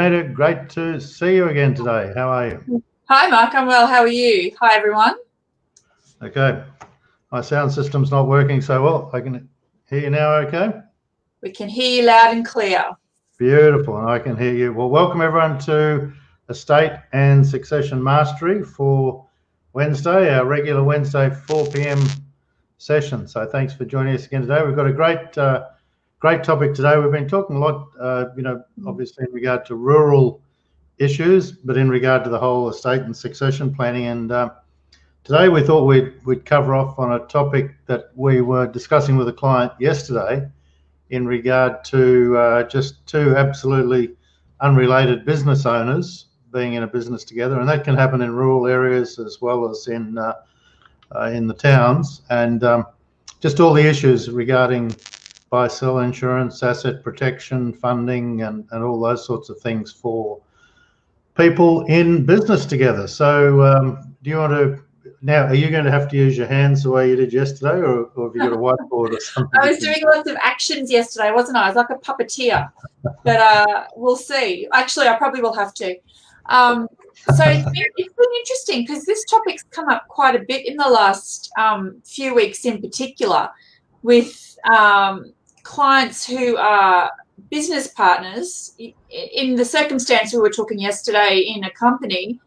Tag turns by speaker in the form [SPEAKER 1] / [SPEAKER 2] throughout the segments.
[SPEAKER 1] Great to see you again today. How are you?
[SPEAKER 2] Hi, Mark. I'm well. How are you? Hi, everyone.
[SPEAKER 1] Okay. My sound system's not working so well. I can hear you now, okay?
[SPEAKER 2] We can hear you loud and clear.
[SPEAKER 1] Beautiful. And I can hear you. Well, welcome everyone to Estate and Succession Mastery for Wednesday, our regular Wednesday 4 p.m. session. So thanks for joining us again today. We've got a great, uh, great topic today. We've been talking a lot, uh, you know, obviously in regard to rural issues, but in regard to the whole estate and succession planning. And uh, today we thought we'd we'd cover off on a topic that we were discussing with a client yesterday, in regard to uh, just two absolutely unrelated business owners being in a business together, and that can happen in rural areas as well as in uh, uh, in the towns, and um, just all the issues regarding buy sell insurance, asset protection, funding, and, and all those sorts of things for people in business together. So, um, do you want to now? Are you going to have to use your hands the way you did yesterday, or, or have you got a whiteboard or something?
[SPEAKER 2] I was doing lots of actions yesterday, wasn't I? I was like a puppeteer, but uh, we'll see. Actually, I probably will have to. Um, so it's been, it's been interesting because this topic's come up quite a bit in the last um, few weeks, in particular, with um, clients who are business partners in the circumstance we were talking yesterday in a company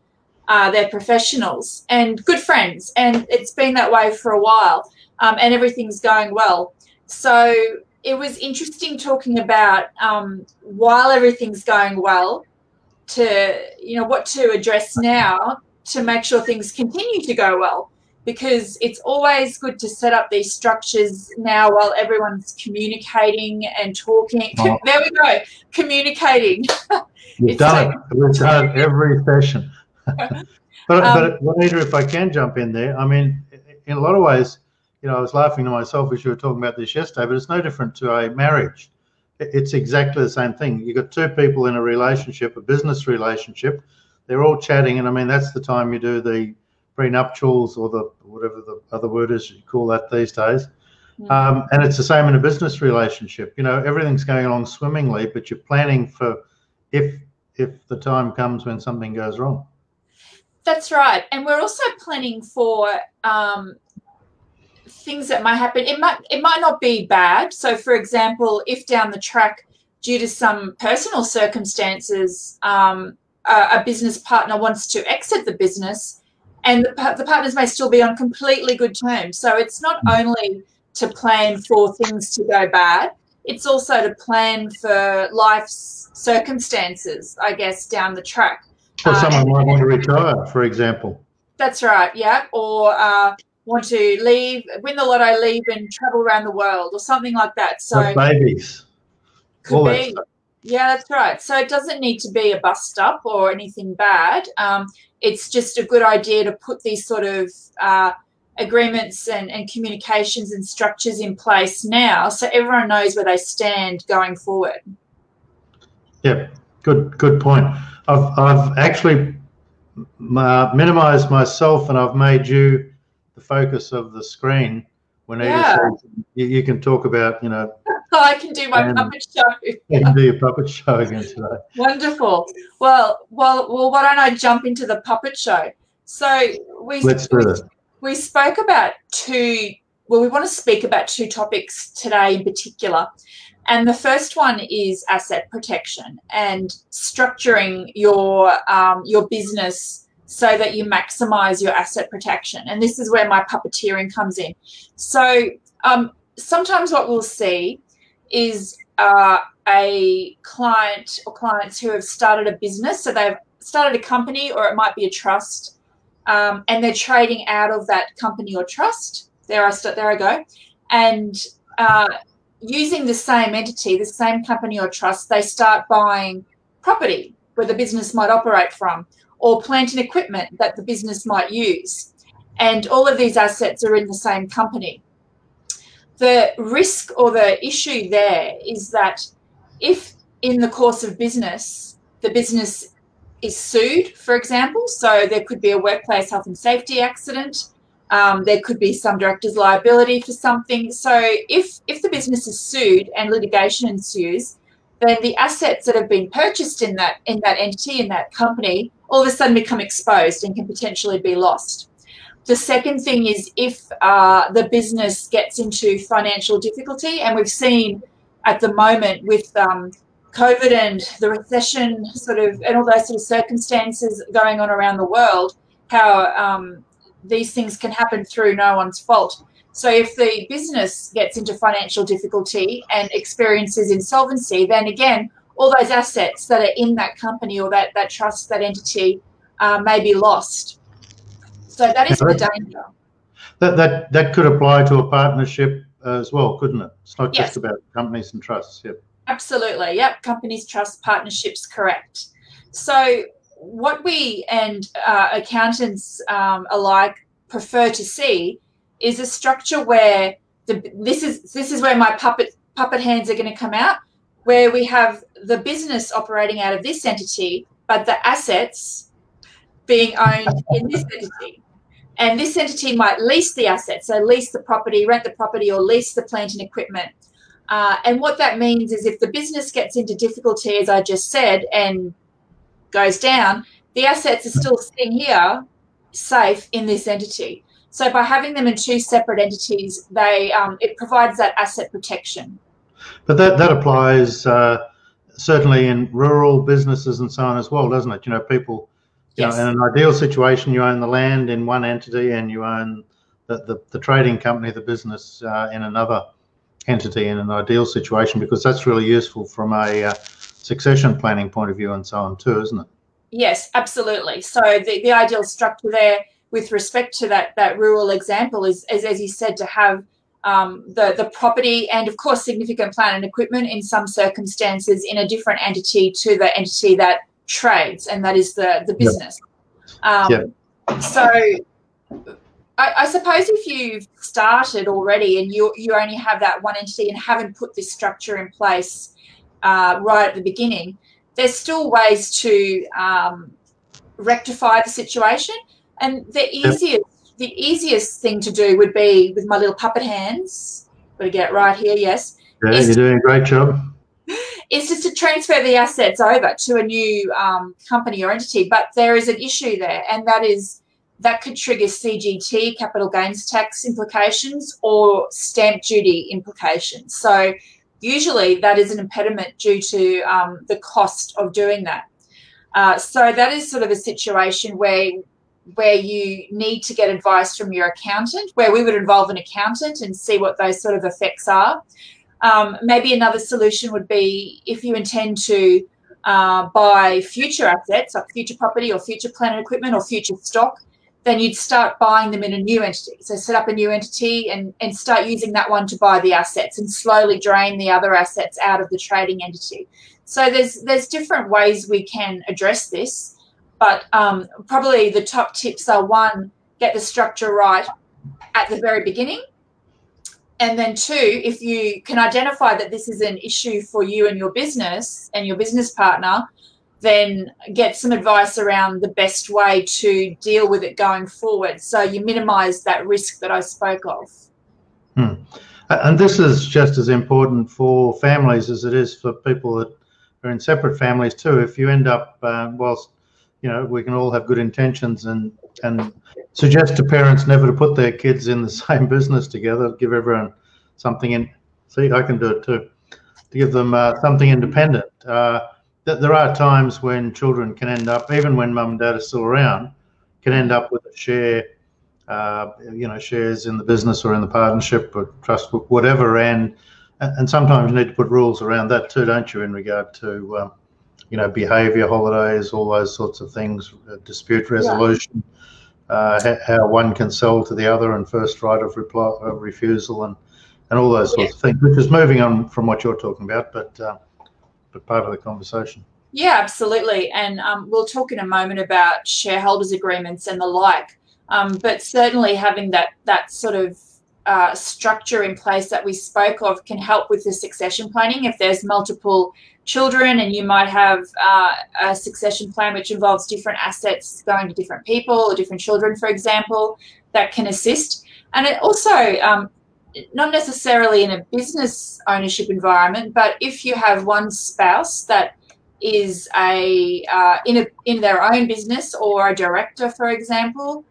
[SPEAKER 2] uh, they're professionals and good friends and it's been that way for a while um, and everything's going well. So it was interesting talking about um, while everything's going well to you know what to address now to make sure things continue to go well because it's always good to set up these structures now while everyone's communicating and talking. Oh. There we go, communicating.
[SPEAKER 1] We've done it. We've done every session. but, um, but Juanita, if I can jump in there, I mean, in a lot of ways, you know, I was laughing to myself as you were talking about this yesterday, but it's no different to a marriage. It's exactly the same thing. You've got two people in a relationship, a business relationship. They're all chatting, and I mean, that's the time you do the prenuptials or the whatever the other word is you call that these days. Um, and it's the same in a business relationship. You know, everything's going along swimmingly, but you're planning for if if the time comes when something goes wrong.
[SPEAKER 2] That's right, and we're also planning for um, things that might happen. It might it might not be bad. So, for example, if down the track, due to some personal circumstances, um, a, a business partner wants to exit the business, and the, the partners may still be on completely good terms. So it's not hmm. only to plan for things to go bad, it's also to plan for life's circumstances, I guess, down the track.
[SPEAKER 1] Or someone uh, might want to retire, for example.
[SPEAKER 2] That's right, yeah. Or uh, want to leave, win the lotto, leave and travel around the world or something like that. So
[SPEAKER 1] like babies.
[SPEAKER 2] Could be. Yeah, that's right. So it doesn't need to be a bust up or anything bad. Um, it's just a good idea to put these sort of uh, agreements and, and communications and structures in place now so everyone knows where they stand going forward.
[SPEAKER 1] Yeah, good good point. I've, I've actually uh, minimized myself and I've made you the focus of the screen when yeah. you, you can talk about, you know,
[SPEAKER 2] I can do my puppet show.
[SPEAKER 1] You can do your puppet show again today.
[SPEAKER 2] Wonderful. Well, well, well. Why don't I jump into the puppet show? So we
[SPEAKER 1] let's do it.
[SPEAKER 2] We spoke about two. Well, we want to speak about two topics today in particular, and the first one is asset protection and structuring your um, your business so that you maximize your asset protection. And this is where my puppeteering comes in. So um, sometimes what we'll see is uh, a client or clients who have started a business. So they've started a company or it might be a trust um, and they're trading out of that company or trust. There I start, there I go. And uh, using the same entity, the same company or trust, they start buying property where the business might operate from or plant and equipment that the business might use. And all of these assets are in the same company the risk or the issue there is that if in the course of business the business is sued, for example, so there could be a workplace health and safety accident, um, there could be some director's liability for something. So if if the business is sued and litigation ensues, then the assets that have been purchased in that in that entity in that company all of a sudden become exposed and can potentially be lost. The second thing is if uh, the business gets into financial difficulty, and we've seen at the moment with um, COVID and the recession, sort of, and all those sort of circumstances going on around the world, how um, these things can happen through no one's fault. So if the business gets into financial difficulty and experiences insolvency, then again, all those assets that are in that company or that, that trust, that entity, uh, may be lost. So that is the danger.
[SPEAKER 1] That, that, that could apply to a partnership as well, couldn't it? It's not just about companies and trusts. Yep.
[SPEAKER 2] Absolutely. Yep. Companies, trusts, partnerships, correct. So what we and uh, accountants um, alike prefer to see is a structure where the, this is this is where my puppet puppet hands are going to come out, where we have the business operating out of this entity, but the assets being owned in this entity. And this entity might lease the assets, so lease the property, rent the property, or lease the plant and equipment. Uh, and what that means is if the business gets into difficulty, as I just said, and goes down, the assets are still sitting here safe in this entity. So by having them in two separate entities, they um, it provides that asset protection.
[SPEAKER 1] But that that applies uh, certainly in rural businesses and so on as well, doesn't it? You know, people. You yes. know, in an ideal situation, you own the land in one entity and you own the, the, the trading company, the business uh, in another entity in an ideal situation because that's really useful from a uh, succession planning point of view and so on too, isn't it?
[SPEAKER 2] Yes, absolutely. So the, the ideal structure there with respect to that that rural example is, is as you said, to have um, the, the property and of course significant plant and equipment in some circumstances in a different entity to the entity that trades and that is the, the business. Yep. Um, yep. So I, I, suppose if you've started already and you, you only have that one entity and haven't put this structure in place uh, right at the beginning, there's still ways to um, rectify the situation. And the easiest the easiest thing to do would be with my little puppet hands. Got to get it right here. Yes.
[SPEAKER 1] Yeah, you're doing a great job.
[SPEAKER 2] Is just to transfer the assets over to a new um, company or entity, but there is an issue there, and that is that could trigger CGT, capital gains tax implications, or stamp duty implications. So usually that is an impediment due to um, the cost of doing that. Uh, so that is sort of a situation where where you need to get advice from your accountant, where we would involve an accountant and see what those sort of effects are. Um, maybe another solution would be if you intend to uh, buy future assets, like future property or future plant and equipment or future stock, then you'd start buying them in a new entity. So set up a new entity and, and start using that one to buy the assets and slowly drain the other assets out of the trading entity. So there's there's different ways we can address this, but um, probably the top tips are one, get the structure right at the very beginning. And then two, if you can identify that this is an issue for you and your business and your business partner, then get some advice around the best way to deal with it going forward. So you minimize that risk that I spoke of.
[SPEAKER 1] Hmm. And this is just as important for families as it is for people that are in separate families too. If you end up, uh, whilst you know, we can all have good intentions and and suggest to parents never to put their kids in the same business together. Give everyone something in. See, I can do it too. To give them uh, something independent. Uh, there are times when children can end up, even when mum and dad are still around, can end up with a share, uh, you know, shares in the business or in the partnership or trust, whatever. And and sometimes you need to put rules around that too, don't you, in regard to, um, you know, behaviour, holidays, all those sorts of things, uh, dispute resolution, yeah. uh, how one can sell to the other, and first right of reply, of refusal, and and all those sorts yeah. of things. Which is moving on from what you're talking about, but. Uh, but part of the conversation.
[SPEAKER 2] Yeah, absolutely. And um, we'll talk in a moment about shareholders agreements and the like. Um, but certainly having that that sort of uh, structure in place that we spoke of can help with the succession planning. If there's multiple children and you might have uh, a succession plan which involves different assets going to different people or different children, for example, that can assist. And it also um, not necessarily in a business ownership environment, but if you have one spouse that is a uh, in a in their own business or a director, for example,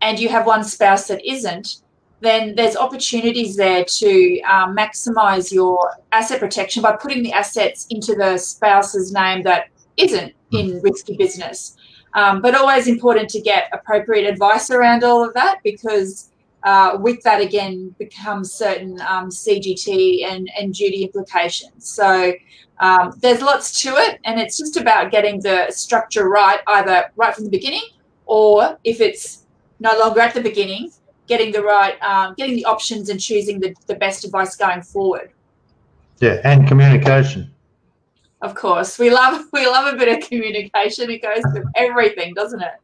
[SPEAKER 2] and you have one spouse that isn't, then there's opportunities there to um, maximize your asset protection by putting the assets into the spouse's name that isn't in risky business. Um, but always important to get appropriate advice around all of that because uh, with that again becomes certain um, CGT and, and duty implications. So um, there's lots to it, and it's just about getting the structure right, either right from the beginning, or if it's no longer at the beginning, getting the right, um, getting the options and choosing the, the best advice going forward.
[SPEAKER 1] Yeah, and communication.
[SPEAKER 2] Of course, we love we love a bit of communication. It goes through everything, doesn't it?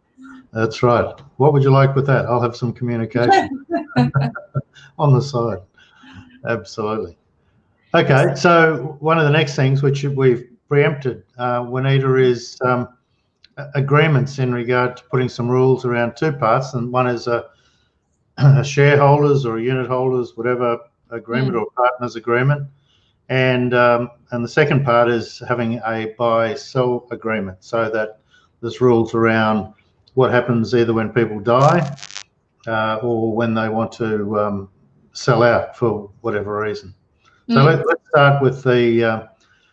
[SPEAKER 1] That's right. What would you like with that? I'll have some communication on the side. Absolutely. Okay, so one of the next things which we've preempted, uh, Juanita, is um, agreements in regard to putting some rules around two parts, and one is a, a shareholders or unit holders, whatever agreement mm. or partners agreement, and um, and the second part is having a buy sell agreement, so that there's rules around what happens either when people die uh, or when they want to um, sell out for whatever reason. So mm. let, us start with the uh,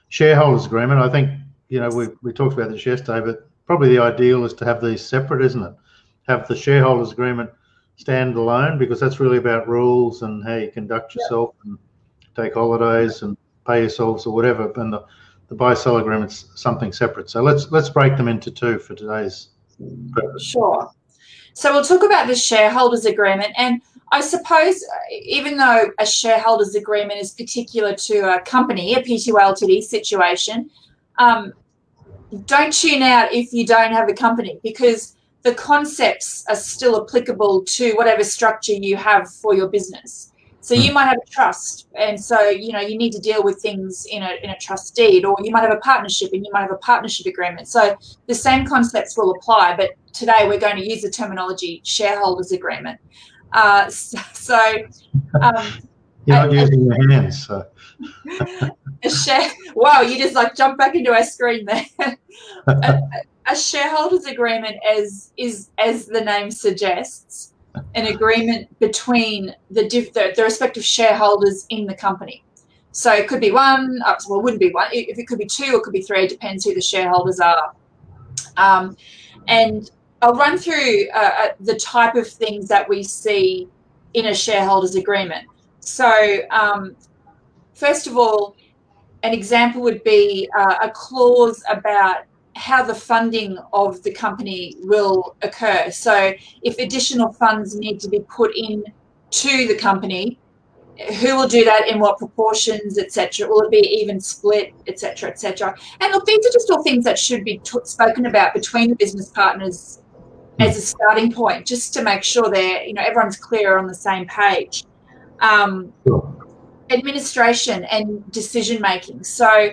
[SPEAKER 1] shareholders agreement. I think you know we we talked about this yesterday, but probably the ideal is to have these separate, isn't it? Have the shareholders agreement stand alone because that's really about rules and how you conduct yourself and take holidays and pay yourselves or whatever. And the, the buy sell agreement's something separate. So let's let's break them into two for today's purpose.
[SPEAKER 2] Sure. So we'll talk about the shareholders agreement and I suppose even though a shareholders agreement is particular to a company, a PTY Ltd situation, um, don't tune out if you don't have a company because the concepts are still applicable to whatever structure you have for your business. So you hmm. might have a trust, and so you know you need to deal with things in a in a trust deed, or you might have a partnership, and you might have a partnership agreement. So the same concepts will apply, but today we're going to use the terminology shareholders agreement. Uh, so, so um,
[SPEAKER 1] you're not using your hands. So.
[SPEAKER 2] a share. Wow, you just like jump back into our screen there. a, a shareholders agreement, as is as the name suggests, an agreement between the, diff, the, the respective shareholders in the company. So it could be one, well, it wouldn't be one. If it could be two, it could be three. It depends who the shareholders are. Um, and I'll run through uh, uh, the type of things that we see in a shareholders agreement. So, um, first of all, an example would be uh, a clause about how the funding of the company will occur. So, if additional funds need to be put in to the company, who will do that in what proportions, etc. Will it be even split, etc., etc. And look, these are just all things that should be t- spoken about between the business partners as a starting point, just to make sure they're, you know, everyone's clear on the same page. Um, sure. Administration and decision making. So,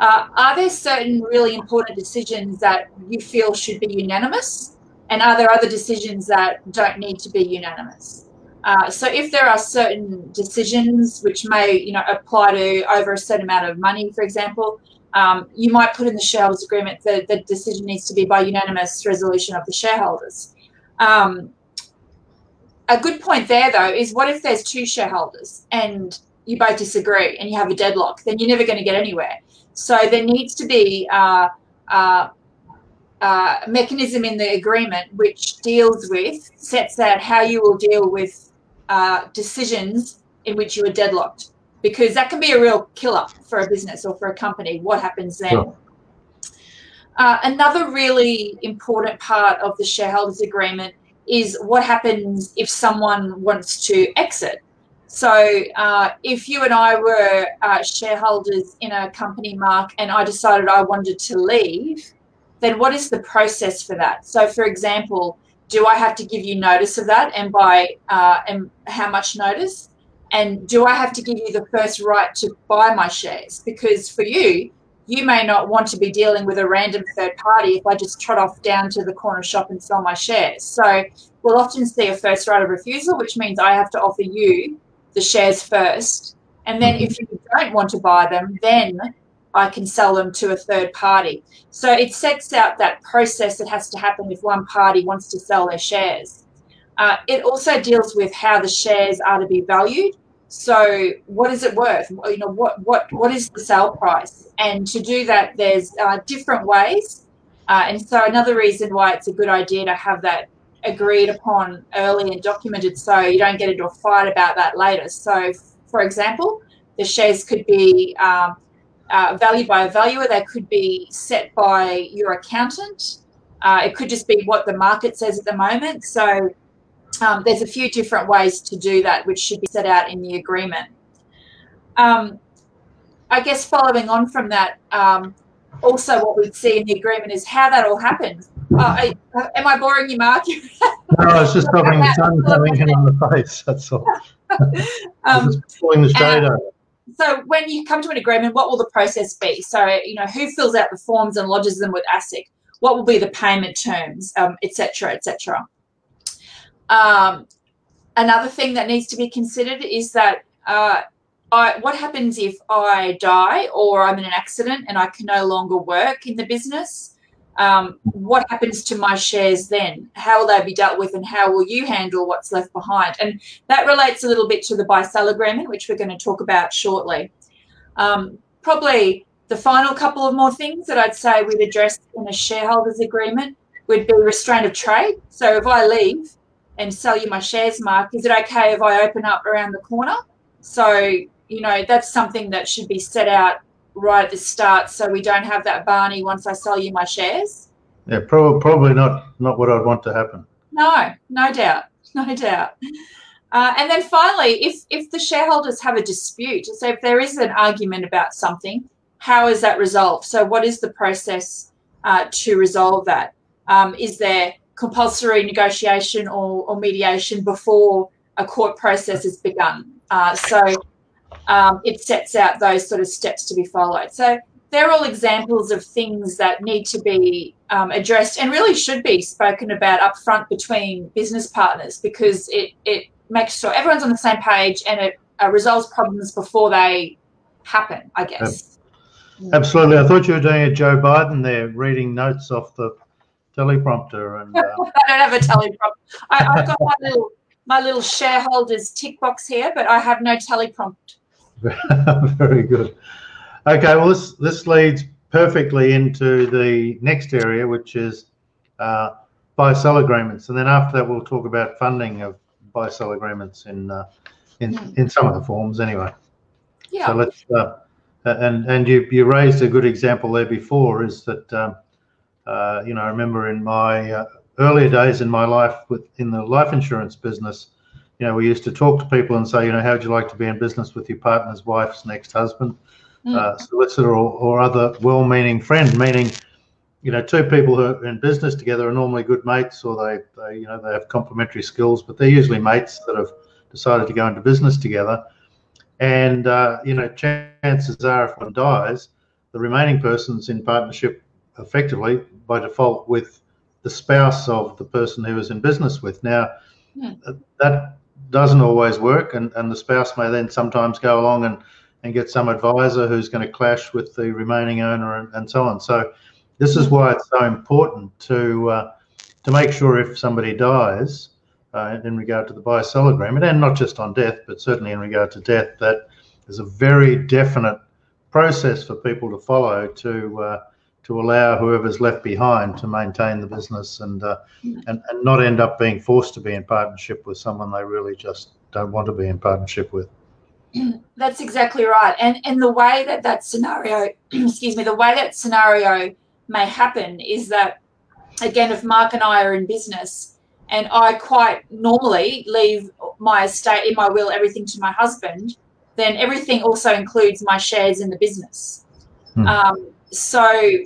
[SPEAKER 2] uh, are there certain really important decisions that you feel should be unanimous? And are there other decisions that don't need to be unanimous? Uh, so if there are certain decisions which may, you know, apply to over a certain amount of money, for example, um, you might put in the shareholders agreement that the decision needs to be by unanimous resolution of the shareholders. Um, a good point there, though, is what if there's two shareholders and you both disagree and you have a deadlock? Then you're never going to get anywhere. So there needs to be uh, uh, uh, a mechanism in the agreement which deals with, sets out how you will deal with uh, decisions in which you are deadlocked because that can be a real killer for a business or for a company. What happens then? Sure. Uh, another really important part of the shareholders agreement is what happens if someone wants to exit. So, uh, if you and I were uh, shareholders in a company, Mark, and I decided I wanted to leave, then what is the process for that? So, for example, do I have to give you notice of that, and by uh, and how much notice? And do I have to give you the first right to buy my shares? Because for you, you may not want to be dealing with a random third party if I just trot off down to the corner shop and sell my shares. So we'll often see a first right of refusal, which means I have to offer you the shares first. And then if you don't want to buy them, then I can sell them to a third party. So it sets out that process that has to happen if one party wants to sell their shares. Uh, it also deals with how the shares are to be valued. So what is it worth? You know, what what what is the sale price? And to do that, there's uh, different ways. Uh, and so another reason why it's a good idea to have that agreed upon early and documented, so you don't get into a fight about that later. So, for example, the shares could be um, uh, valued by a valuer. They could be set by your accountant. Uh, it could just be what the market says at the moment. So um, there's a few different ways to do that, which should be set out in the agreement. Um, I guess following on from that, um, also what we'd see in the agreement is how that all happens. Uh, I, am I boring you, Mark?
[SPEAKER 1] no, I was just stopping the sun coming in on the face. That's all. um, just pulling the shade uh,
[SPEAKER 2] so when you come to an agreement, what will the process be? So, you know, who fills out the forms and lodges them with ASIC? What will be the payment terms, etc., um, etc. Et um, another thing that needs to be considered is that uh, I, what happens if I die or I'm in an accident and I can no longer work in the business? Um, what happens to my shares then? How will they be dealt with and how will you handle what's left behind? And that relates a little bit to the buy sell agreement, which we're going to talk about shortly. Um, probably the final couple of more things that I'd say we'd address in a shareholders agreement would be restraint of trade. So if I leave and sell you my shares, Mark, is it okay if I open up around the corner? So, you know, that's something that should be set out right at the start so we don't have that Barney once I sell you my shares?
[SPEAKER 1] Yeah, probably probably not not what I'd want to happen.
[SPEAKER 2] No, no doubt, no doubt. Uh, and then finally, if if the shareholders have a dispute, so if there is an argument about something, how is that resolved? So what is the process uh, to resolve that? Um, is there compulsory negotiation or, or mediation before a court process is begun? Uh, so um, it sets out those sort of steps to be followed. So they're all examples of things that need to be um, addressed and really should be spoken about upfront between business partners because it, it makes sure everyone's on the same page and it uh, resolves problems before they happen, I guess.
[SPEAKER 1] Absolutely. I thought you were doing a Joe Biden there, reading notes off the teleprompter. And uh...
[SPEAKER 2] I don't have a teleprompter. I, have got my little my little shareholders tick box here, but I have no teleprompter.
[SPEAKER 1] Very good. Okay, well, this, this leads perfectly into the next area, which is uh, buy-sell agreements. And then after that, we'll talk about funding of buy-sell agreements in, uh, in, mm. in some of the forms anyway.
[SPEAKER 2] Yeah.
[SPEAKER 1] So let's, uh, and, and you, you raised a good example there before is that, um, uh, you know, I remember in my uh, earlier days in my life with in the life insurance business, you know, we used to talk to people and say, you know, how would you like to be in business with your partner's wife's next husband, mm. uh, solicitor, or, or other well-meaning friend? Meaning, you know, two people who are in business together are normally good mates, or they, they you know, they have complementary skills, but they're usually mates that have decided to go into business together. And uh, you know, chances are, if one dies, the remaining person's in partnership effectively by default with the spouse of the person who was in business with. Now, hmm. that doesn't always work, and, and the spouse may then sometimes go along and, and get some advisor who's going to clash with the remaining owner and, and so on. So this is why it's so important to uh, to make sure if somebody dies uh, in regard to the buy-sell agreement, and not just on death, but certainly in regard to death, that there's a very definite process for people to follow to uh, to allow whoever's left behind to maintain the business and, uh, and and not end up being forced to be in partnership with someone they really just don't want to be in partnership with.
[SPEAKER 2] That's exactly right, and and the way that that scenario, excuse me, the way that scenario may happen is that again, if Mark and I are in business and I quite normally leave my estate in my will everything to my husband, then everything also includes my shares in the business. Hmm. Um, so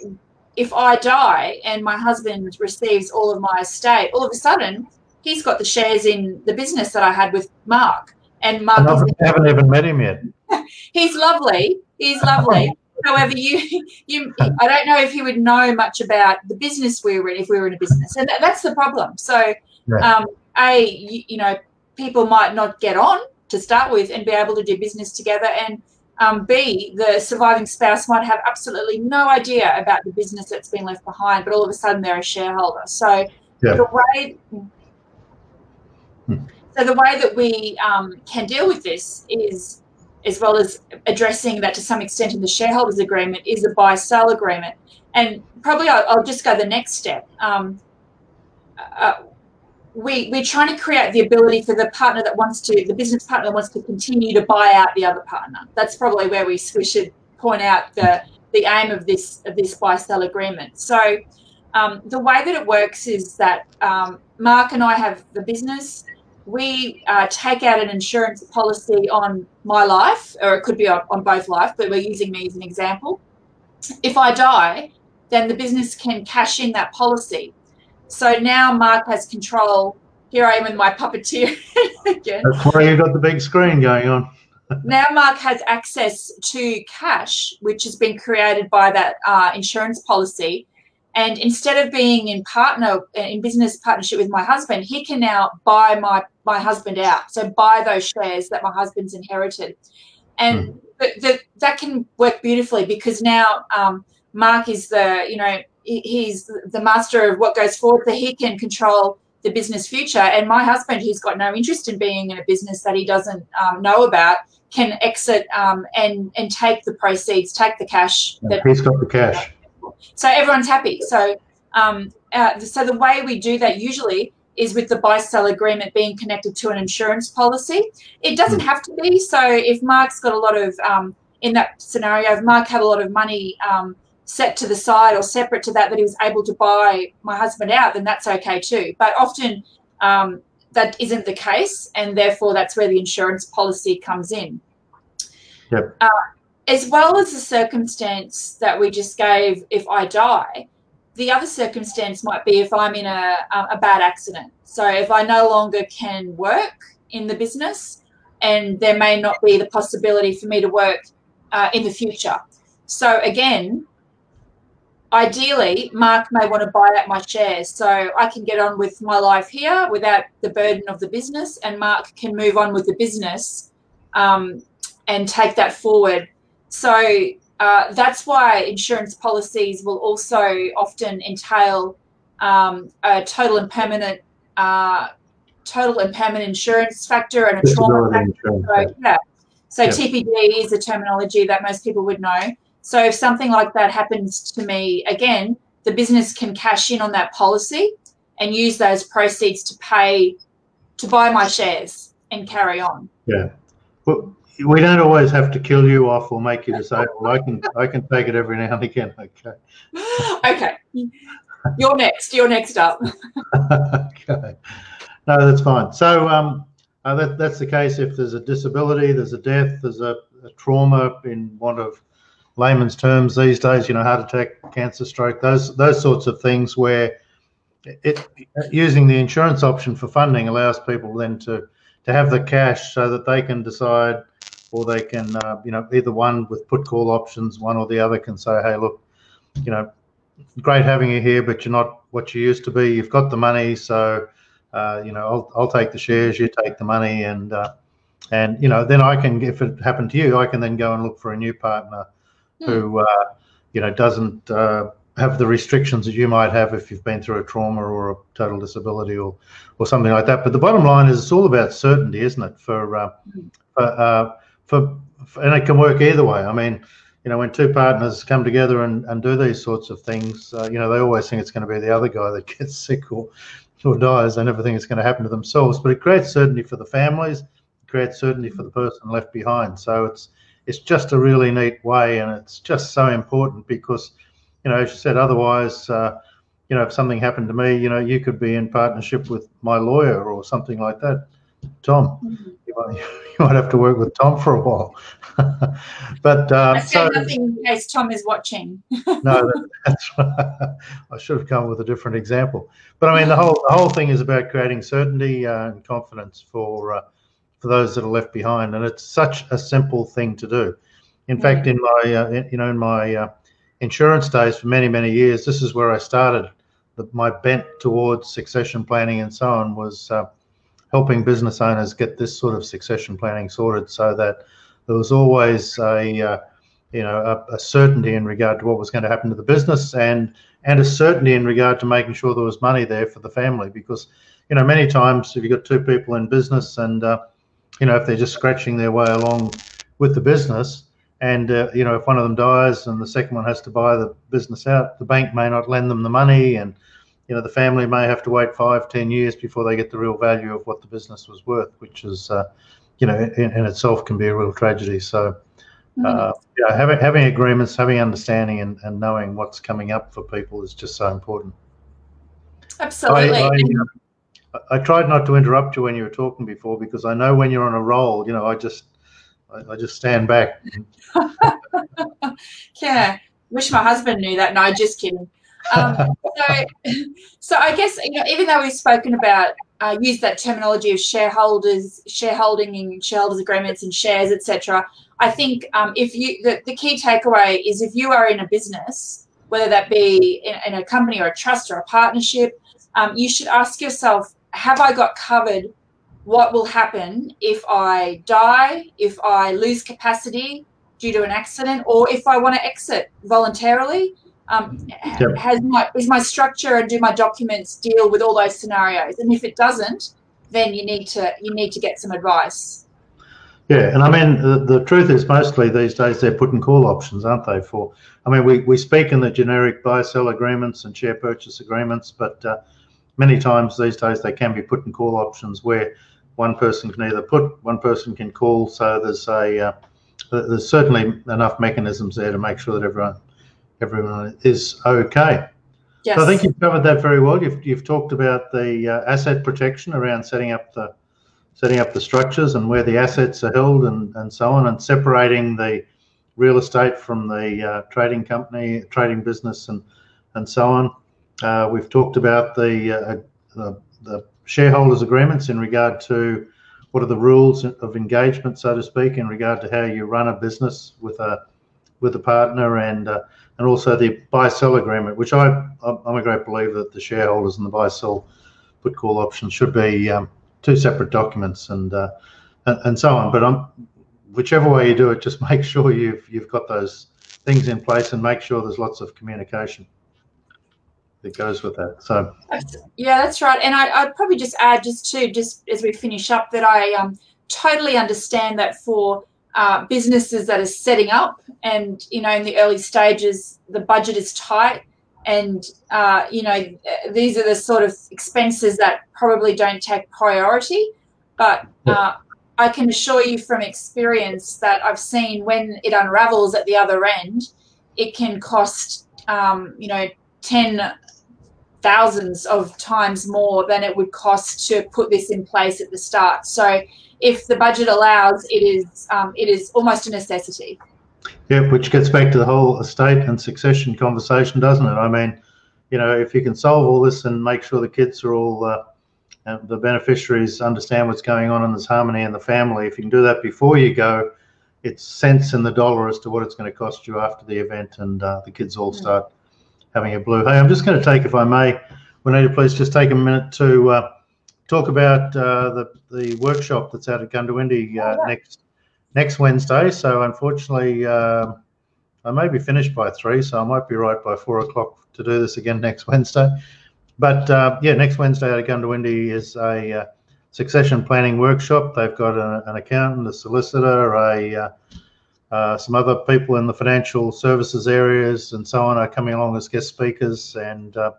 [SPEAKER 2] if I die and my husband receives all of my estate, all of a sudden he's got the shares in the business that I had with Mark. And Mark,
[SPEAKER 1] I haven't even met him yet.
[SPEAKER 2] he's lovely. He's lovely. However, you, you, I don't know if he would know much about the business we were in if we were in a business, and that, that's the problem. So, yeah. um, a, you, you know, people might not get on to start with and be able to do business together. And um, B, the surviving spouse might have absolutely no idea about the business that's been left behind, but all of a sudden they're a shareholder. So yeah. the way hmm. so the way that we um, can deal with this is, as well as addressing that to some extent in the shareholders agreement, is a buy-sell agreement. And probably I'll, I'll, just go the next step. Um, uh, we, we're trying to create the ability for the partner that wants to, the business partner wants to continue to buy out the other partner. That's probably where we, we should point out the, the aim of this, of this buy sell agreement. So um, the way that it works is that um, Mark and I have the business. We uh, take out an insurance policy on my life, or it could be on, on both life, but we're using me as an example. If I die, then the business can cash in that policy so now Mark has control. Here I am with my puppeteer
[SPEAKER 1] again. That's why you got the big screen going on.
[SPEAKER 2] now Mark has access to cash, which has been created by that uh, insurance policy. And instead of being in partner in business partnership with my husband, he can now buy my my husband out. So buy those shares that my husband's inherited, and hmm. the, the, that can work beautifully because now um, Mark is the you know he's the master of what goes forward, so he can control the business future. And my husband, who's got no interest in being in a business that he doesn't um, know about, can exit um, and and take the proceeds, take the cash.
[SPEAKER 1] That, he's got the cash.
[SPEAKER 2] So everyone's happy. So um, uh, so the way we do that usually is with the buy sell agreement being connected to an insurance policy. It doesn't mm. have to be. So if Mark's got a lot of um, in that scenario, if Mark had a lot of money um, set to the side or separate to that that he was able to buy my husband out, then that's okay too. But often um, that isn't the case, and therefore that's where the insurance policy comes in.
[SPEAKER 1] Yep. Uh,
[SPEAKER 2] as well as the circumstance that we just gave, if I die, the other circumstance might be if I'm in a, a bad accident. So if I no longer can work in the business, and there may not be the possibility for me to work uh, in the future. So again, ideally, Mark may want to buy out my shares so I can get on with my life here without the burden of the business, and Mark can move on with the business um, and take that forward. So uh, that's why insurance policies will also often entail um, a total and permanent. Uh, total and permanent insurance factor and a trauma factor. So, yeah. So yeah. TPD is a terminology that most people would know. So if something like that happens to me again, the business can cash in on that policy and use those proceeds to pay to buy my shares and carry on.
[SPEAKER 1] Yeah. Well, we don't always have to kill you off or make you disabled. I can I can take it every now and again. Okay.
[SPEAKER 2] okay. You're next. You're next up.
[SPEAKER 1] okay. No, that's fine. So um, uh, that, that's the case if there's a disability, there's a death, there's a, a trauma in one of layman's terms these days, you know, heart attack, cancer, stroke, those those sorts of things where it using the insurance option for funding allows people then to to have the cash so that they can decide or they can uh, you know either one with put call options one or the other can say hey look you know great having you here but you're not what you used to be. You've got the money so uh, you know I'll, I'll take the shares you take the money and uh, and you know then I can if it happened to you I can then go and look for a new partner Hmm. who uh, you know doesn't uh, have the restrictions that you might have if you've been through a trauma or a total disability or or something like that. But the bottom line is it's all about certainty, isn't it? For uh, hmm. for, uh, for, for and it can work either way. I mean, you know, when two partners come together and, and do these sorts of things, uh, you know, they always think it's going to be the other guy that gets sick or or dies. They never think it's going to happen to themselves. But it creates certainty for the families, it creates certainty for the person left behind. So it's it's just a really neat way, and it's just so important because, you know, as you said, otherwise, uh, you know, if something happened to me, you know, you could be in partnership with my lawyer or something like that. Tom, mm-hmm. you, might, you, might, have to work with Tom for a while. but
[SPEAKER 2] uh, I said so, nothing in case Tom is watching.
[SPEAKER 1] no, that, that's I should have come with a different example. But I mean, the whole the whole thing is about creating certainty uh, and confidence for uh, for those that are left behind. And it's such a simple thing to do. In fact, in my uh, you know in my uh, insurance days for many many years, this is where I started. The, my bent towards succession planning and so on was uh, helping business owners get this sort of succession planning sorted so that there was always a uh, you know a, a, certainty in regard to what was going to happen to the business and and a certainty in regard to making sure there was money there for the family because you know many times if you've got two people in business and uh, you know if they're just scratching their way along with the business and uh, you know if one of them dies and the second one has to buy the business out the bank may not lend them the money and you know the family may have to wait five ten years before they get the real value of what the business was worth which is uh, you know in, in, itself can be a real tragedy so uh, yeah, having having agreements, having understanding, and, and knowing what's coming up for people is just so important.
[SPEAKER 2] Absolutely. I,
[SPEAKER 1] I, I, tried not to interrupt you when you were talking before because I know when you're on a roll, you know, I just I, I just stand back.
[SPEAKER 2] yeah, wish my husband knew that. No, just kidding. Um, so, so I guess you know, even though we've spoken about uh, use that terminology of shareholders, shareholding and shareholders agreements and shares, etc. I think um, if you the, the key takeaway is if you are in a business, whether that be in, in a company or a trust or a partnership, um, you should ask yourself, have I got covered what will happen if I die, if I lose capacity due to an accident, or if I want to exit voluntarily? Um, yep. Has my is my structure and do my documents deal with all those scenarios? And if it doesn't, then you need to you need to get some advice.
[SPEAKER 1] Yeah, and I mean the, the truth is mostly these days they're put and call options, aren't they? For I mean we, we speak in the generic buy sell agreements and share purchase agreements, but uh, many times these days they can be put in call options where one person can either put, one person can call. So there's a uh, there's certainly enough mechanisms there to make sure that everyone everyone is okay. Yes. So I think you've covered that very well. You've, you've talked about the uh, asset protection around setting up the setting up the structures and where the assets are held and, and so on, and separating the real estate from the uh, trading company, trading business, and and so on. Uh, we've talked about the, uh, the, the shareholders agreements in regard to what are the rules of engagement, so to speak, in regard to how you run a business with a with a partner, and uh, and also the buy sell agreement, which I I'm a great believer that the shareholders and the buy sell put call options should be um, two separate documents and, uh, and, and so on. But I'm, whichever way you do it, just make sure you've you've got those things in place and make sure there's lots of communication that goes with that. So
[SPEAKER 2] yeah, that's right. And I, I'd probably just add just to just as we finish up that I um, totally understand that for uh, businesses that are setting up and you know in the early stages the budget is tight and uh, you know these are the sort of expenses that probably don't take priority but uh, i can assure you from experience that i've seen when it unravels at the other end it can cost um, you know 10 thousands of times more than it would cost to put this in place at the start so if the budget allows it is um, it is almost a necessity
[SPEAKER 1] yeah, which gets back to the whole estate and succession conversation, doesn't it? I mean, you know, if you can solve all this and make sure the kids are all uh, the beneficiaries understand what's going on and there's harmony in the family, if you can do that before you go, it's cents in the dollar as to what it's going to cost you after the event, and uh, the kids all mm. Having a blue. Hey, I'm just going to take, if I may, Juanita, please just take a minute to uh, talk about uh, the the workshop that's out at Goondiwindi uh, oh, next next Wednesday. So unfortunately, uh, I may be finished by three, so I might be right by four o'clock to do this again next Wednesday. But uh, yeah, next Wednesday at Goondiwindi is a uh, succession planning workshop. They've got a, an accountant, a solicitor, a uh, uh, some other people in the financial services areas and so on are coming along as guest speakers. And uh,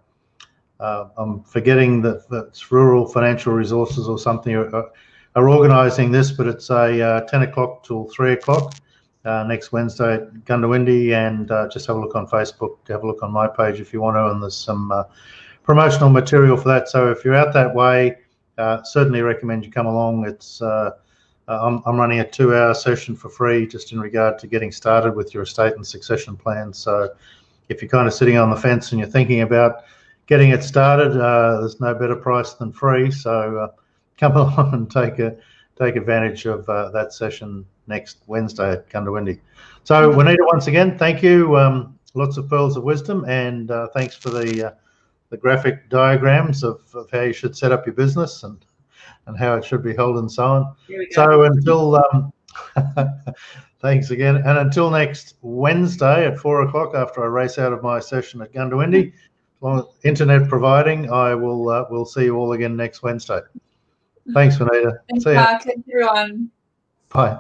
[SPEAKER 1] I'm forgetting that it's rural financial resources or something are organising this, but it's a uh, 10 o'clock till 3 o'clock uh, next Wednesday at Goondiwindi. And uh, just have a look on Facebook, have a look on my page if you want to, and there's some uh, promotional material for that. So if you're out that way, uh, certainly recommend you come along. It's uh, I'm, I'm, running a two-hour session for free, just in regard to getting started with your estate and succession plan. So if you're kind of sitting on the fence and you're thinking about getting it started, there's no better price than free. So come along and take a take advantage of uh, that session next Wednesday at Goondiwindi. So mm-hmm. Juanita, once again, thank you. Um, lots of pearls of wisdom, and uh, thanks for the uh, the graphic diagrams of, of how you should set up your business. And and how it should be held and so on.
[SPEAKER 2] Here we go.
[SPEAKER 1] So until um, thanks again, and until next Wednesday at four o'clock after I race out of my session at Goondiwindi, internet providing, I will uh, will see you all again next Wednesday. Thanks, Vanita.
[SPEAKER 2] Thanks,
[SPEAKER 1] See.
[SPEAKER 2] Mark. Thanks, everyone.
[SPEAKER 1] Bye.